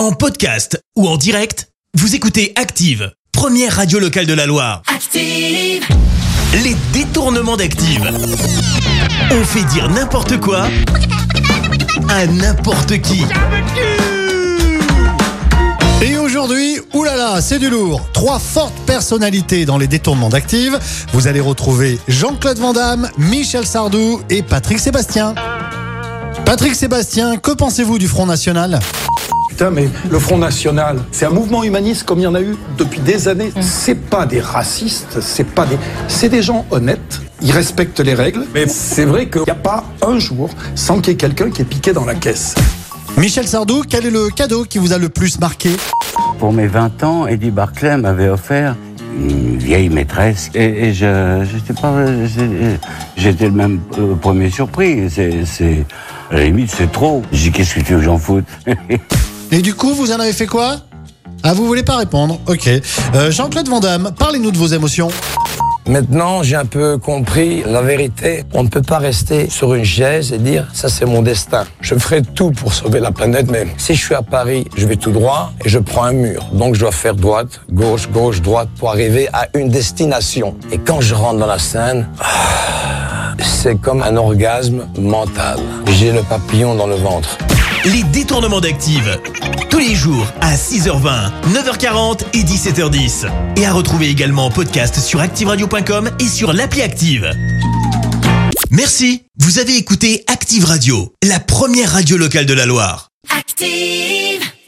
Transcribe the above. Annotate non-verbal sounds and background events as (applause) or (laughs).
En podcast ou en direct, vous écoutez Active, première radio locale de la Loire. Active. Les détournements d'Active. On fait dire n'importe quoi à n'importe qui. Et aujourd'hui, oulala, c'est du lourd. Trois fortes personnalités dans les détournements d'Active. Vous allez retrouver Jean-Claude Van Damme, Michel Sardou et Patrick Sébastien. Patrick Sébastien, que pensez-vous du Front National? Putain, mais le Front National, c'est un mouvement humaniste comme il y en a eu depuis des années. C'est pas des racistes, c'est pas des, c'est des gens honnêtes. Ils respectent les règles, mais c'est vrai qu'il n'y a pas un jour sans qu'il y ait quelqu'un qui est piqué dans la caisse. Michel Sardou, quel est le cadeau qui vous a le plus marqué? Pour mes 20 ans, Eddie Barclay m'avait offert une vieille maîtresse et, et je j'étais pas j'étais le même euh, premier surpris c'est c'est à la limite c'est trop j'ai dit qu'est-ce que tu veux que j'en foute? (laughs) Et du coup, vous en avez fait quoi? Ah, vous voulez pas répondre Ok. Euh, Jean-Claude Van Damme, parlez-nous de vos émotions. Maintenant, j'ai un peu compris la vérité. On ne peut pas rester sur une chaise et dire ça c'est mon destin. Je ferai tout pour sauver la planète, mais si je suis à Paris, je vais tout droit et je prends un mur. Donc je dois faire droite, gauche, gauche, droite pour arriver à une destination. Et quand je rentre dans la scène, ah, c'est comme un orgasme mental. J'ai le papillon dans le ventre. Les détournements d'Active. Tous les jours à 6h20, 9h40 et 17h10. Et à retrouver également en podcast sur ActiveRadio.com et sur l'appli Active. Merci. Vous avez écouté Active Radio, la première radio locale de la Loire. Active.